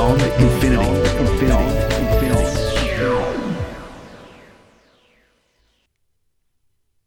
beyond infinity.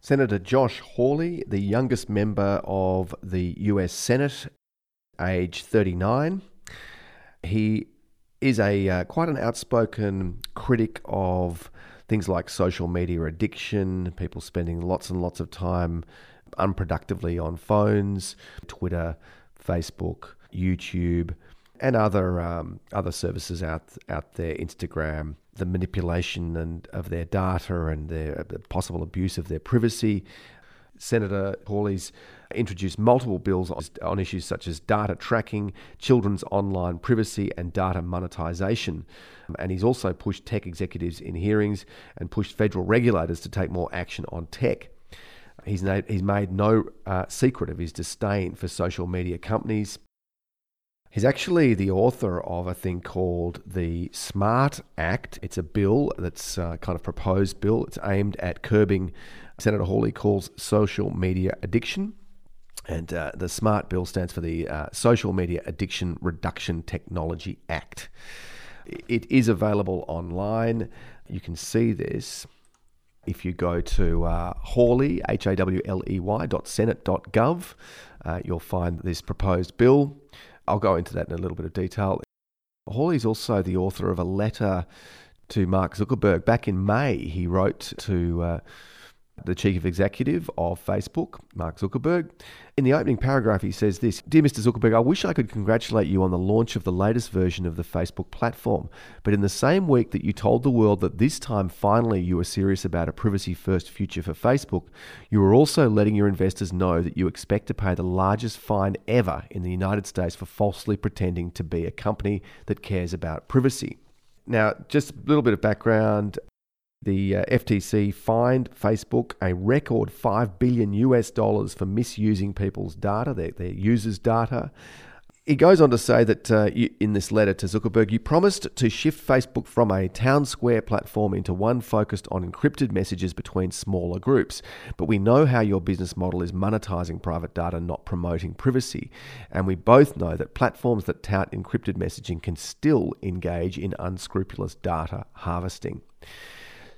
Senator Josh Hawley, the youngest member of the US Senate, age 39. He is a uh, quite an outspoken critic of things like social media addiction, people spending lots and lots of time unproductively on phones, Twitter, Facebook, YouTube, and other um, other services out out there, Instagram, the manipulation and of their data and their possible abuse of their privacy. Senator Hawley's introduced multiple bills on issues such as data tracking, children's online privacy, and data monetization. And he's also pushed tech executives in hearings and pushed federal regulators to take more action on tech. He's, he's made no uh, secret of his disdain for social media companies. He's actually the author of a thing called the SMART Act. It's a bill that's uh, kind of proposed bill. It's aimed at curbing, Senator Hawley calls social media addiction. And uh, the SMART bill stands for the uh, Social Media Addiction Reduction Technology Act. It is available online. You can see this if you go to uh, Hawley, H A W L E Y, dot senate dot gov. Uh, you'll find this proposed bill. I'll go into that in a little bit of detail. Hawley is also the author of a letter to Mark Zuckerberg. Back in May, he wrote to uh, the chief executive of Facebook, Mark Zuckerberg. In the opening paragraph, he says this Dear Mr. Zuckerberg, I wish I could congratulate you on the launch of the latest version of the Facebook platform. But in the same week that you told the world that this time finally you were serious about a privacy first future for Facebook, you were also letting your investors know that you expect to pay the largest fine ever in the United States for falsely pretending to be a company that cares about privacy. Now, just a little bit of background. The uh, FTC fined Facebook a record 5 billion US dollars for misusing people's data, their, their users' data. He goes on to say that uh, you, in this letter to Zuckerberg, you promised to shift Facebook from a town square platform into one focused on encrypted messages between smaller groups. But we know how your business model is monetizing private data, not promoting privacy. And we both know that platforms that tout encrypted messaging can still engage in unscrupulous data harvesting.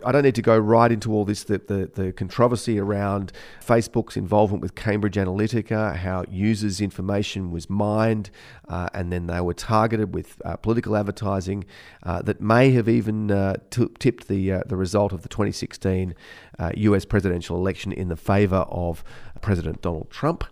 I don't need to go right into all this, the, the, the, controversy around Facebook's involvement with Cambridge Analytica, how users' information was mined, uh, and then they were targeted with uh, political advertising uh, that may have even uh, t- tipped the, uh, the result of the 2016 US uh, presidential election in the favor of President Donald Trump.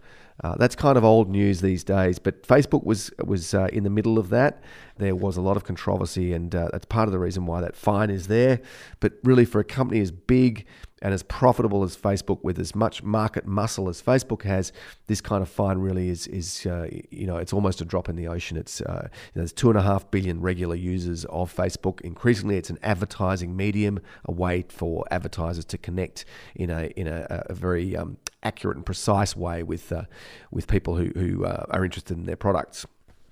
That's kind of old news these days, but Facebook was was in the middle of that. There was a lot of controversy, and uh, that's part of the reason why that fine is there. But really, for a company as big and as profitable as Facebook, with as much market muscle as Facebook has, this kind of fine really is is uh, you know it's almost a drop in the ocean. It's uh, there's two and a half billion regular users of Facebook. Increasingly, it's an advertising medium, a way for advertisers to connect in a in a, a very um, accurate and precise way with uh, with people who who uh, are interested in their products.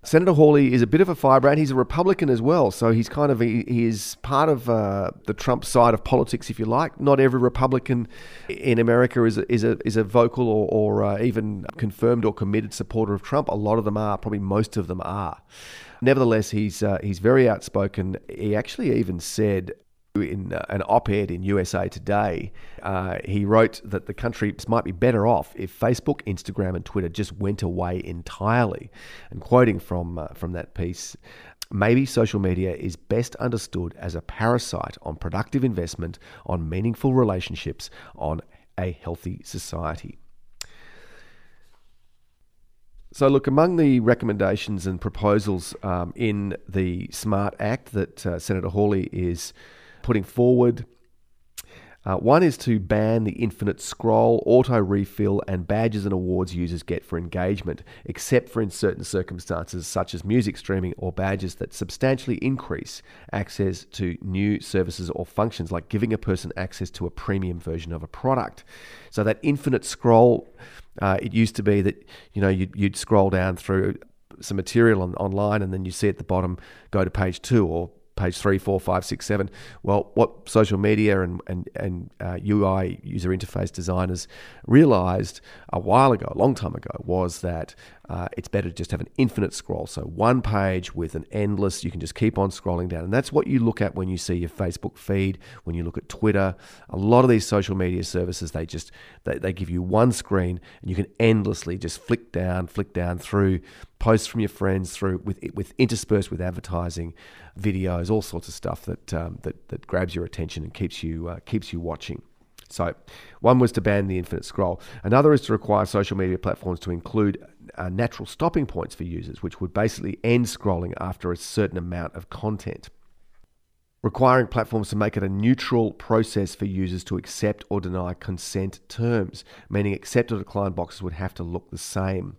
Senator Hawley is a bit of a firebrand. He's a Republican as well, so he's kind of he, he is part of uh, the Trump side of politics, if you like. Not every Republican in America is a, is a is a vocal or, or uh, even confirmed or committed supporter of Trump. A lot of them are, probably most of them are. Nevertheless, he's uh, he's very outspoken. He actually even said in uh, an op ed in USA Today, uh, he wrote that the country might be better off if Facebook, Instagram, and Twitter just went away entirely. And quoting from, uh, from that piece, maybe social media is best understood as a parasite on productive investment, on meaningful relationships, on a healthy society. So, look, among the recommendations and proposals um, in the SMART Act that uh, Senator Hawley is putting forward. Uh, one is to ban the infinite scroll, auto refill, and badges and awards users get for engagement, except for in certain circumstances, such as music streaming or badges that substantially increase access to new services or functions, like giving a person access to a premium version of a product. So, that infinite scroll, uh, it used to be that you know you'd, you'd scroll down through some material on, online and then you see at the bottom go to page two or page three, four, five, six, seven. Well, what social media and and and uh, UI user interface designers realized a while ago, a long time ago, was that uh, it's better to just have an infinite scroll. So one page with an endless, you can just keep on scrolling down. And that's what you look at when you see your Facebook feed, when you look at Twitter. A lot of these social media services, they just they, they give you one screen and you can endlessly just flick down, flick down through posts from your friends, through with with interspersed with advertising, videos, all sorts of stuff that um, that that grabs your attention and keeps you uh, keeps you watching. So, one was to ban the infinite scroll. Another is to require social media platforms to include uh, natural stopping points for users, which would basically end scrolling after a certain amount of content. Requiring platforms to make it a neutral process for users to accept or deny consent terms, meaning accept or decline boxes would have to look the same.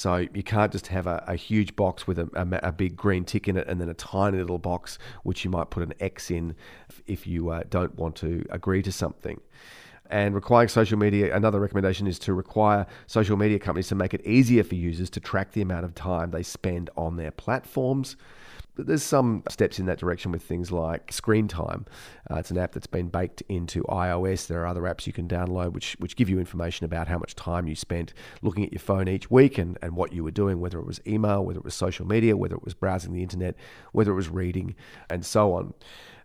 So you can't just have a, a huge box with a, a, a, big green tick in it and then a tiny little box which you might put an X in if you uh, don't want to agree to something. And requiring social media, another recommendation is to require social media companies to make it easier for users to track the amount of time they spend on their platforms. There's some steps in that direction with things like Screen Time. Uh, it's an app that's been baked into iOS. There are other apps you can download which, which give you information about how much time you spent looking at your phone each week and, and what you were doing, whether it was email, whether it was social media, whether it was browsing the internet, whether it was reading, and so on,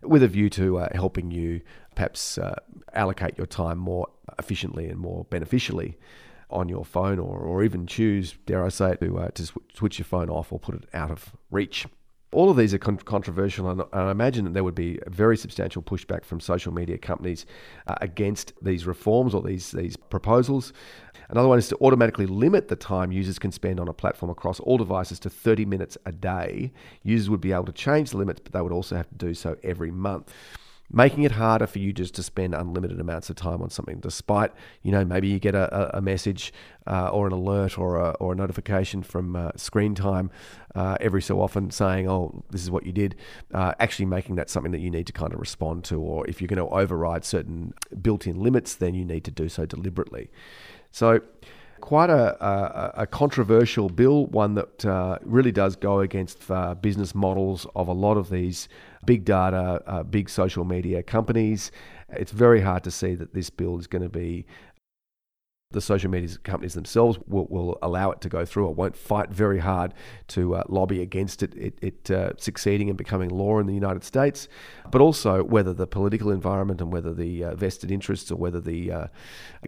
with a view to uh, helping you perhaps uh, allocate your time more efficiently and more beneficially on your phone or, or even choose, dare I say, to, uh, to switch your phone off or put it out of reach all of these are con- controversial, and I imagine that there would be very substantial pushback from social media companies uh, against these reforms or these these proposals. Another one is to automatically limit the time users can spend on a platform across all devices to 30 minutes a day. Users would be able to change the limits, but they would also have to do so every month making it harder for you just to spend unlimited amounts of time on something, despite, you know, maybe you get a, a message uh, or an alert or a, or a notification from uh, screen time uh, every so often saying, oh, this is what you did, uh, actually making that something that you need to kind of respond to. Or if you're going to override certain built in limits, then you need to do so deliberately. So, quite a, a, a, controversial bill, one that uh, really does go against uh, business models of a lot of these big data, uh, big social media companies. It's very hard to see that this bill is going to be the social media companies themselves will, will allow it to go through or won't fight very hard to uh, lobby against it, it, it uh, succeeding and becoming law in the United States, but also whether the political environment and whether the uh, vested interests or whether the uh,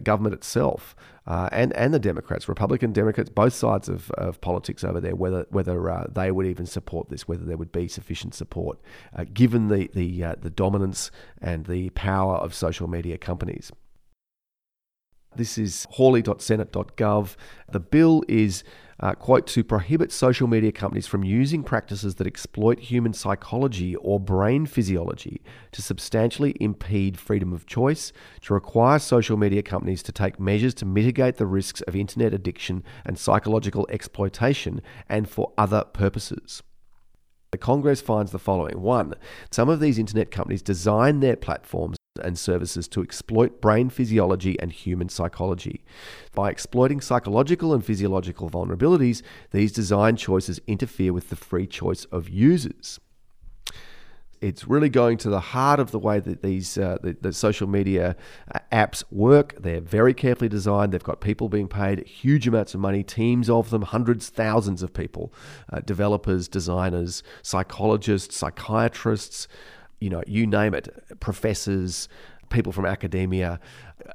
government itself uh, and, and the Democrats, Republican Democrats, both sides of, of politics over there, whether, whether uh, they would even support this, whether there would be sufficient support given the, the, the dominance and the power of social media companies. This is hawley.senate.gov. The bill is, uh, quote, to prohibit social media companies from using practices that exploit human psychology or brain physiology to substantially impede freedom of choice, to require social media companies to take measures to mitigate the risks of internet addiction and psychological exploitation, and for other purposes. The Congress finds the following. One, some of these internet companies design their platforms and services to exploit brain physiology and human psychology. By exploiting psychological and physiological vulnerabilities, these design choices interfere with the free choice of users. It's really going to the heart of the way that these uh, the, the, social media uh, apps work. They're very carefully designed. They've got people being paid huge amounts of money, teams of them, hundreds, thousands of people, uh, developers, designers, psychologists, psychiatrists, you know, you name it, professors, people from academia,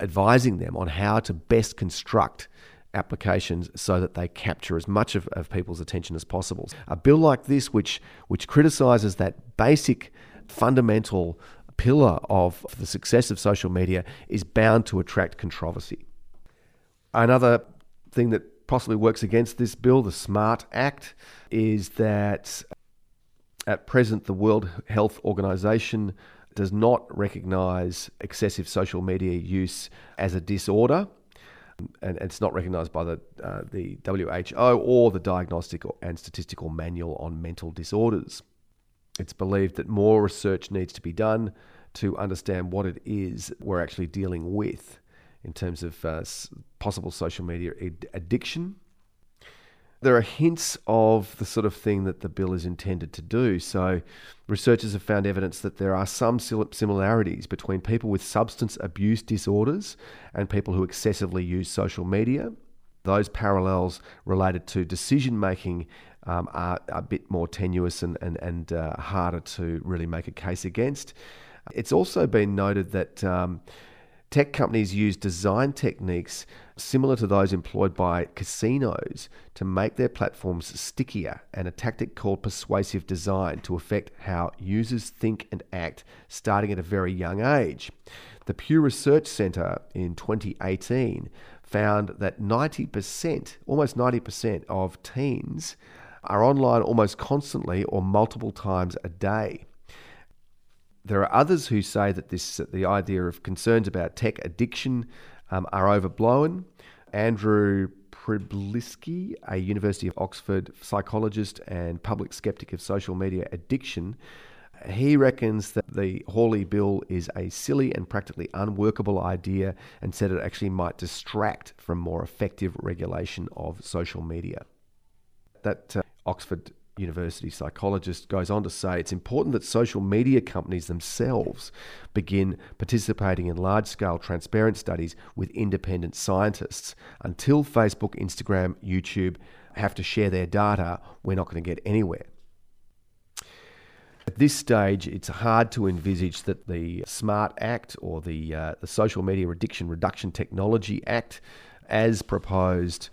advising them on how to best construct applications so that they capture as much of, of people's attention as possible. A bill like this, which which criticizes that basic fundamental pillar of the success of social media, is bound to attract controversy. Another thing that possibly works against this bill, the SMART Act, is that at present, the World Health Organization does not recognize excessive social media use as a disorder. And it's not recognized by the, uh, the WHO or the Diagnostic and Statistical Manual on Mental Disorders. It's believed that more research needs to be done to understand what it is we're actually dealing with in terms of uh, possible social media addiction there are hints of the sort of thing that the bill is intended to do. So, researchers have found evidence that there are some similarities between people with substance abuse disorders and people who excessively use social media. Those parallels related to decision making um, are a bit more tenuous and, and, and uh, harder to really make a case against. It's also been noted that um, tech companies use design techniques similar to those employed by casinos to make their platforms stickier and a tactic called persuasive design to affect how users think and act starting at a very young age. The Pew Research Center in 2018 found that 90%, almost 90% of teens are online almost constantly or multiple times a day. There are others who say that this the idea of concerns about tech addiction um, are overblown. Andrew Przybylski, a University of Oxford psychologist and public skeptic of social media addiction, he reckons that the Hawley bill is a silly and practically unworkable idea and said it actually might distract from more effective regulation of social media. That uh, Oxford University psychologist goes on to say it's important that social media companies themselves begin participating in large scale transparent studies with independent scientists. Until Facebook, Instagram, YouTube have to share their data, we're not going to get anywhere. At this stage, it's hard to envisage that the SMART Act or the, uh, the Social Media Addiction Reduction Technology Act, as proposed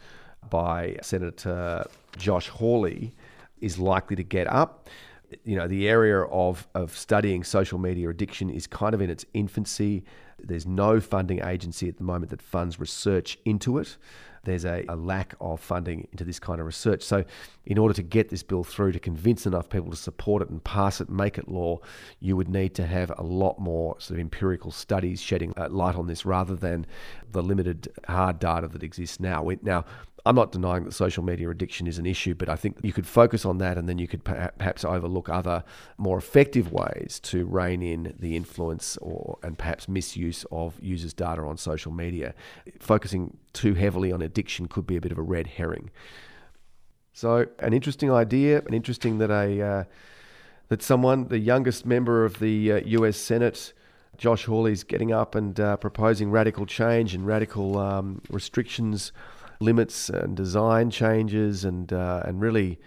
by Senator Josh Hawley, is likely to get up. You know, the area of, of studying social media addiction is kind of in its infancy. There's no funding agency at the moment that funds research into it there's a, a, lack of funding into this kind of research. So, in order to get this bill through to convince enough people to support it and pass it, make it law, you would need to have a lot more sort of empirical studies shedding uh, light on this rather than the limited hard data that exists now. Now, I'm not denying that social media addiction is an issue, but I think you could focus on that and then you could perhaps overlook other more effective ways to rein in the influence or and perhaps misuse of users' data on social media. Focusing too heavily on addiction could be a bit of a red herring. So, an interesting idea, and interesting that a uh, that someone, the youngest member of the uh, U.S. Senate, Josh Hawley, is getting up and uh, proposing radical change and radical um, restrictions limits and design changes and uh, and really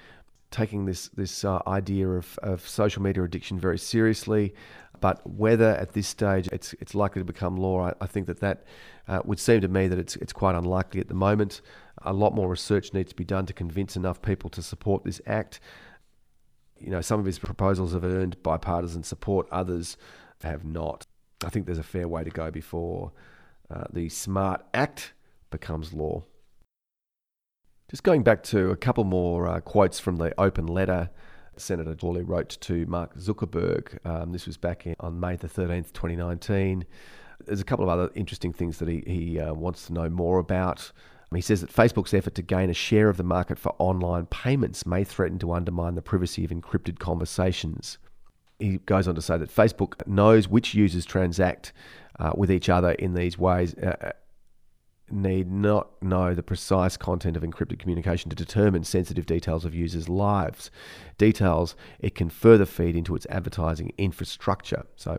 taking this this uh, idea of, of social media addiction very seriously. But whether at this stage it's it's likely to become law, I, I think that that uh, would seem to me that it's it's quite unlikely at the moment. A lot more research needs to be done to convince enough people to support this act. You know, some of his proposals have earned bipartisan support, others have not. I think there's a fair way to go before uh, the Smart Act becomes law. Just going back to a couple more uh, quotes from the open letter Senator Hawley wrote to Mark Zuckerberg. Um, this was back in, on May the 13th, 2019. There's a couple of other interesting things that he, he uh, wants to know more about. He says that Facebook's effort to gain a share of the market for online payments may threaten to undermine the privacy of encrypted conversations. He goes on to say that Facebook knows which users transact uh, with each other in these ways, uh, need not know the precise content of encrypted communication to determine sensitive details of users' lives. Details it can further feed into its advertising infrastructure. So,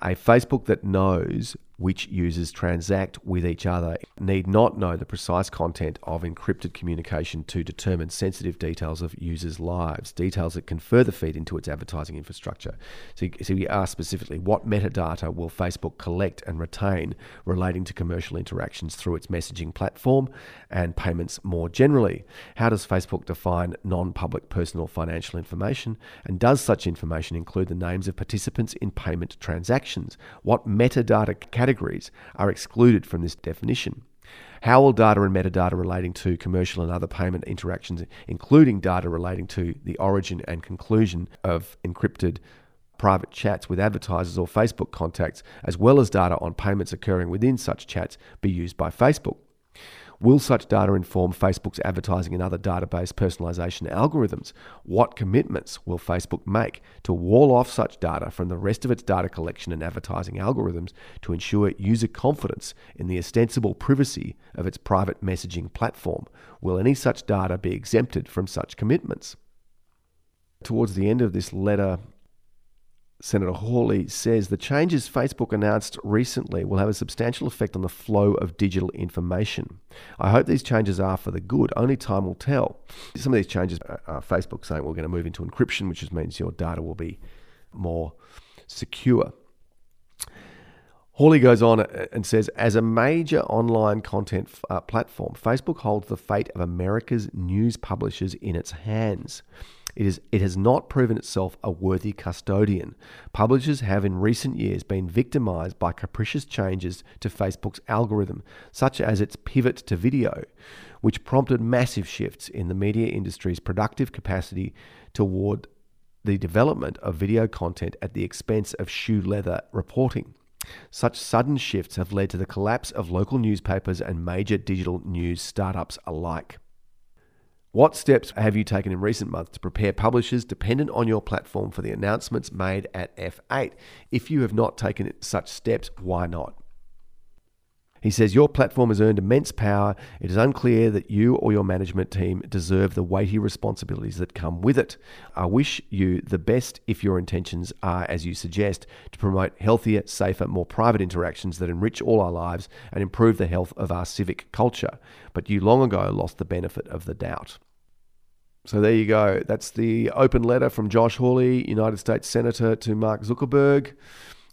a Facebook that knows which users transact with each other need not know the precise content of encrypted communication to determine sensitive details of users' lives, details that can further feed into its advertising infrastructure. So, so we ask specifically what metadata will Facebook collect and retain relating to commercial interactions through its messaging platform and payments more generally? How does Facebook define non public personal financial information? And does such information include the names of participants in payment transactions? What metadata categories are excluded from this definition. How will data and metadata relating to commercial and other payment interactions, including data relating to the origin and conclusion of encrypted private chats with advertisers or Facebook contacts, as well as data on payments occurring within such chats, be used by Facebook? Will such data inform Facebook's advertising and other database personalization algorithms? What commitments will Facebook make to wall off such data from the rest of its data collection and advertising algorithms to ensure user confidence in the ostensible privacy of its private messaging platform? Will any such data be exempted from such commitments? Towards the end of this letter, Senator Hawley says the changes Facebook announced recently will have a substantial effect on the flow of digital information. I hope these changes are for the good. Only time will tell. Some of these changes are Facebook saying we're going to move into encryption, which means your data will be more secure. Hawley goes on and says, as a major online content uh, platform, Facebook holds the fate of America's news publishers in its hands. It, is, it has not proven itself a worthy custodian. Publishers have in recent years been victimized by capricious changes to Facebook's algorithm, such as its pivot to video, which prompted massive shifts in the media industry's productive capacity toward the development of video content at the expense of shoe leather reporting. Such sudden shifts have led to the collapse of local newspapers and major digital news startups alike. What steps have you taken in recent months to prepare publishers dependent on your platform for the announcements made at F8? If you have not taken such steps, why not? He says, Your platform has earned immense power. It is unclear that you or your management team deserve the weighty responsibilities that come with it. I wish you the best if your intentions are, as you suggest, to promote healthier, safer, more private interactions that enrich all our lives and improve the health of our civic culture. But you long ago lost the benefit of the doubt. So there you go. That's the open letter from Josh Hawley, United States Senator, to Mark Zuckerberg.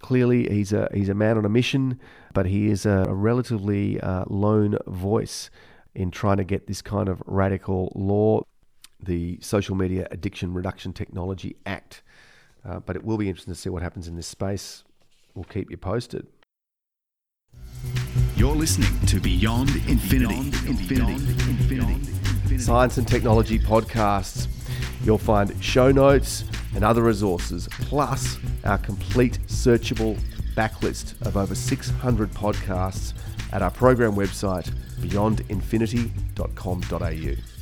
Clearly, he's a he's a man on a mission, but he is a, a relatively uh, lone voice in trying to get this kind of radical law, the Social Media Addiction Reduction Technology Act. Uh, but it will be interesting to see what happens in this space. We'll keep you posted. You're listening to Beyond Infinity. Beyond Infinity. Beyond Infinity. Infinity. Science and Technology podcasts. You'll find show notes and other resources, plus our complete searchable backlist of over 600 podcasts at our program website beyondinfinity.com.au.